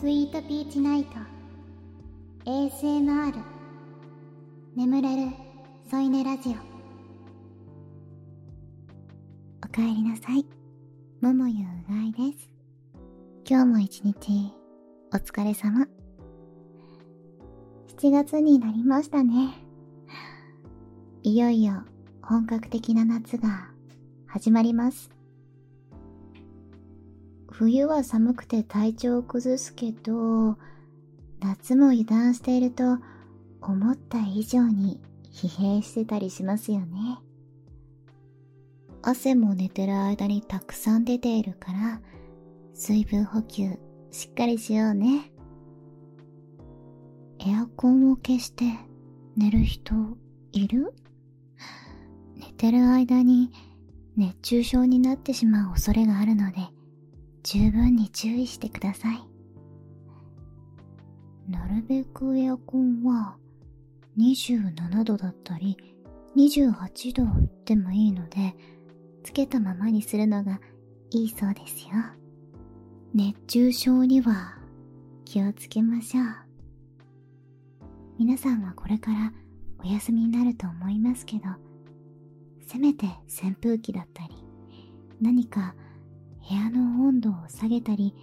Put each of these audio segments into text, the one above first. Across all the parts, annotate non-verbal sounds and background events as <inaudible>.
スイートピーチナイト。ASMR 眠れる。添い寝ラジオ。おかえりなさい。桃ゆうがいです。今日も一日お疲れ様。7月になりましたね。いよいよ本格的な夏が始まります。冬は寒くて体調を崩すけど、夏も油断していると思った以上に疲弊してたりしますよね。汗も寝てる間にたくさん出ているから、水分補給しっかりしようね。エアコンを消して寝る人いる？寝てる間に熱中症になってしまう恐れがあるので、十分に注意してください。なるべくエアコンは27度だったり28度でもいいので、つけたままにするのがいいそうですよ。熱中症には気をつけましょう。皆さんはこれからお休みになると思いますけど、せめて扇風機だったり、何か部屋の温度を下げたり、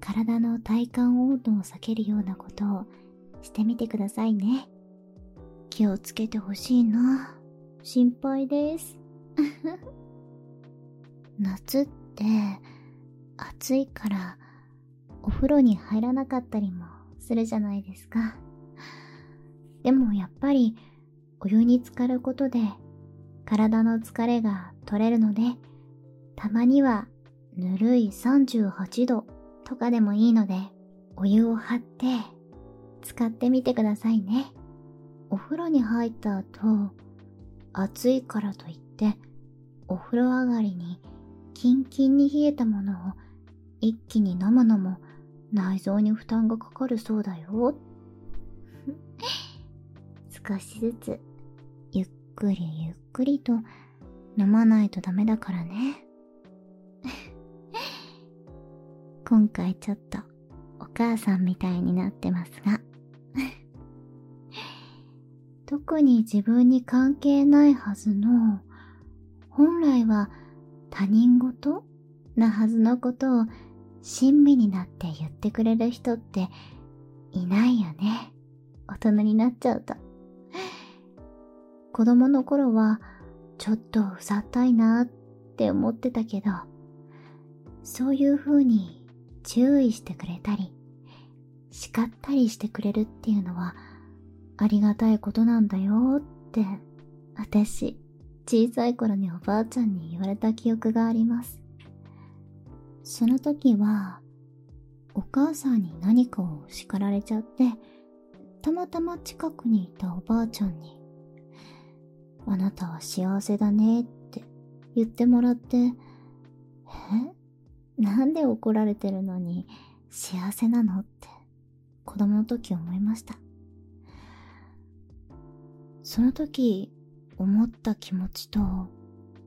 体の体感温度を下げるようなことをしてみてくださいね。気をつけてほしいな。心配です。<laughs> 夏って暑いからお風呂に入らなかったりもするじゃないですか。でもやっぱりお湯に浸かることで体の疲れが取れるのでたまにはぬるい38度とかでもいいので、お湯を張って使ってみてくださいね。お風呂に入った後、暑いからといって、お風呂上がりにキンキンに冷えたものを一気に飲むのも内臓に負担がかかるそうだよ。少しずつ、ゆっくりゆっくりと飲まないとダメだからね。今回ちょっとお母さんみたいになってますが。<laughs> 特に自分に関係ないはずの本来は他人事なはずのことを親身になって言ってくれる人っていないよね。大人になっちゃうと。子供の頃はちょっとうざったいなって思ってたけどそういう風に注意してくれたり、叱ったりしてくれるっていうのはありがたいことなんだよって、私、小さい頃におばあちゃんに言われた記憶があります。その時は、お母さんに何かを叱られちゃって、たまたま近くにいたおばあちゃんに、あなたは幸せだねって言ってもらって、え？なんで怒られてるのに幸せなのって子供の時思いました。その時思った気持ちと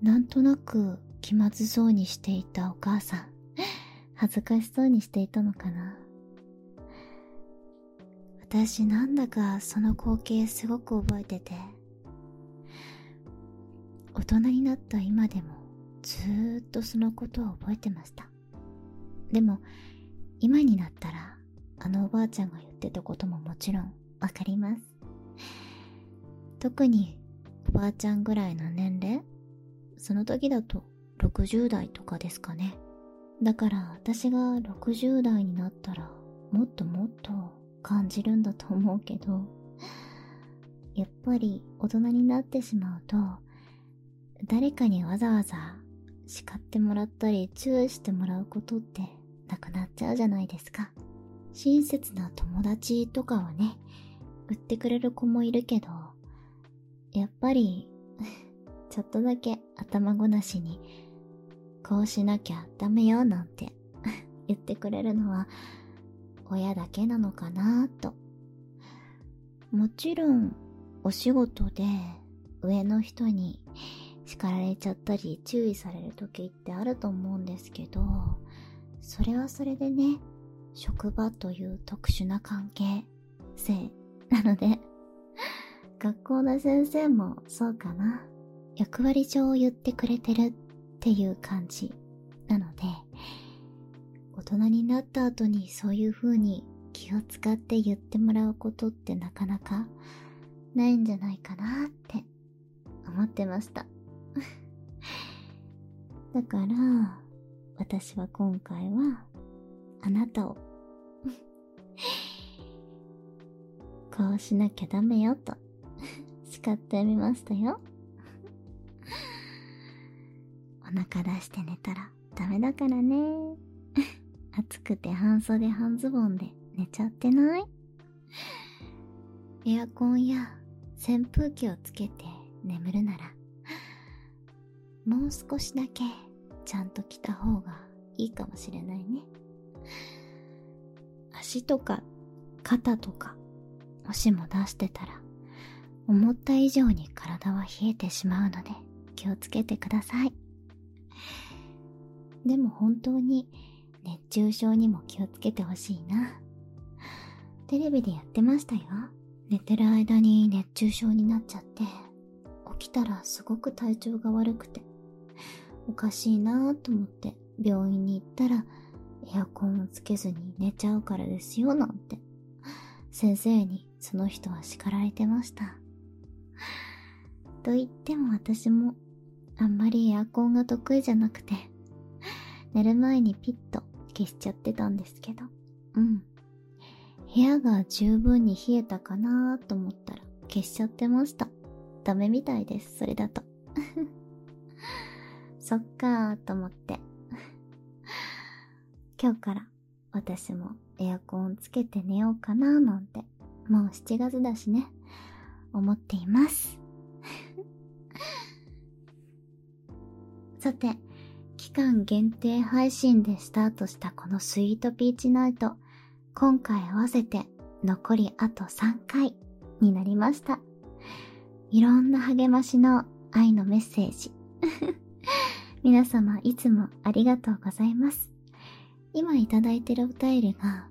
なんとなく気まずそうにしていたお母さん恥ずかしそうにしていたのかな私なんだかその光景すごく覚えてて大人になった今でもずーっとそのことを覚えてましたでも、今になったら、あのおばあちゃんが言ってたことももちろんわかります。特におばあちゃんぐらいの年齢その時だと60代とかですかね。だから私が60代になったらもっともっと感じるんだと思うけど、やっぱり大人になってしまうと、誰かにわざわざ叱ってもらったり注意してもらうことってなくなっちゃうじゃないですか。親切な友達とかはね、売ってくれる子もいるけど、やっぱり <laughs> ちょっとだけ頭ごなしに、こうしなきゃダメよなんて <laughs> 言ってくれるのは親だけなのかなと。もちろんお仕事で上の人に叱られちゃったり注意される時ってあると思うんですけど、それはそれでね、職場という特殊な関係性 <laughs> なので、学校の先生もそうかな。役割上を言ってくれてるっていう感じなので、大人になった後にそういう風に気を使って言ってもらうことってなかなかないんじゃないかなって思ってました。<laughs> だから、私は今回は、あなたを <laughs> こうしなきゃダメよと叱ってみましたよ。お腹出して寝たらダメだからね。暑くて半袖半ズボンで寝ちゃってない？エアコンや扇風機をつけて眠るなら、もう少しだけちゃんと着た方がいいかもしれないね。足とか肩とか、もしも出してたら、思った以上に体は冷えてしまうので気をつけてください。でも本当に熱中症にも気をつけてほしいな。テレビでやってましたよ。寝てる間に熱中症になっちゃって、起きたらすごく体調が悪くて、おかしいなぁと思って病院に行ったら、エアコンをつけずに寝ちゃうからですよなんて、先生にその人は叱られてました。と言っても私もあんまりエアコンが得意じゃなくて、寝る前にピッと消しちゃってたんですけど、うん。部屋が十分に冷えたかなと思ったら消しちゃってました。ダメみたいです、それだと。そっかーと思って。<laughs> 今日から私もエアコンつけて寝ようかななんて、もう7月だしね、思っています。<laughs> さて、期間限定配信でスタートしたこのスイートピーチナイト。今回合わせて残りあと3回になりました。いろんな励ましの愛のメッセージ。<laughs> 皆様いつもありがとうございます。今いただいてるお便りが、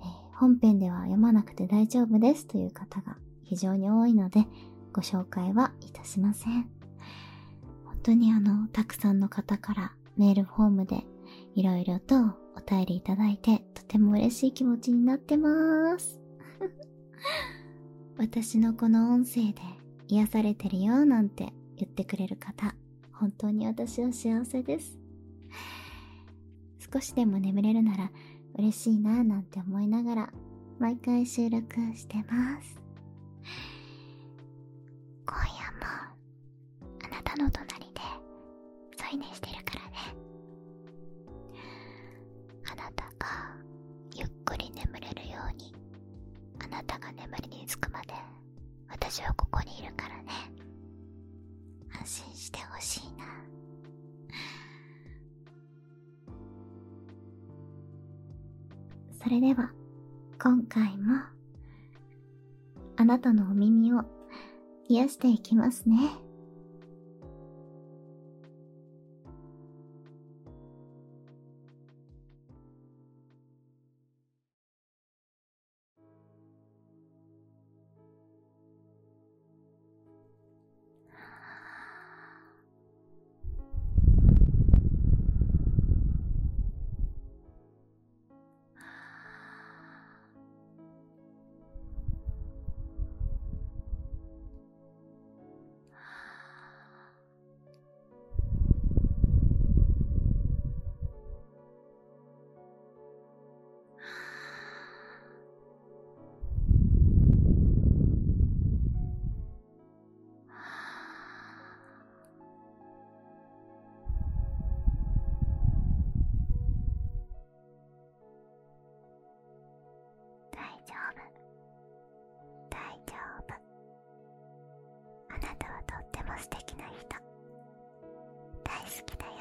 えー、本編では読まなくて大丈夫ですという方が非常に多いのでご紹介はいたしません。本当にあの、たくさんの方からメールフォームでいろいろとお便りいただいてとても嬉しい気持ちになってます。<laughs> 私のこの音声で癒されてるよなんて言ってくれる方、本当に私は幸せです。少しでも眠れるなら嬉しいななんて思いながら毎回収録してます。今夜もあなたの隣で添い寝してるからね。あなたがゆっくり眠れるようにあなたが眠りにつくまで私はここにいるからね安心してほしいなそれでは今回もあなたのお耳を癒していきますね。素敵な人。大好きだよ。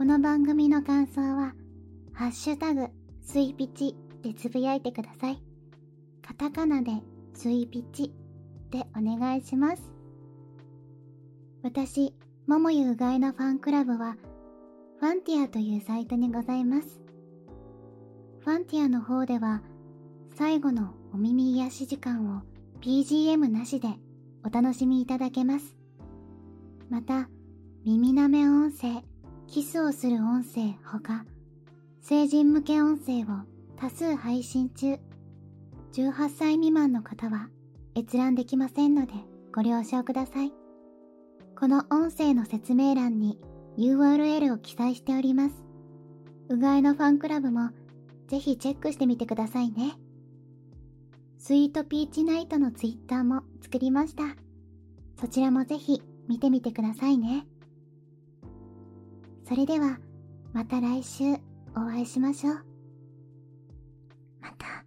この番組の感想は、ハッシュタグ、スイピチでつぶやいてください。カタカナでスイピチでお願いします。私、桃ゆうがいのファンクラブは、ファンティアというサイトにございます。ファンティアの方では、最後のお耳癒し時間を BGM なしでお楽しみいただけます。また、耳なめ音声、キスをする音声ほか、成人向け音声を多数配信中。18歳未満の方は閲覧できませんのでご了承ください。この音声の説明欄に URL を記載しております。うがいのファンクラブもぜひチェックしてみてくださいね。スイートピーチナイトのツイッターも作りました。そちらもぜひ見てみてくださいね。それでは、また来週お会いしましょう。また、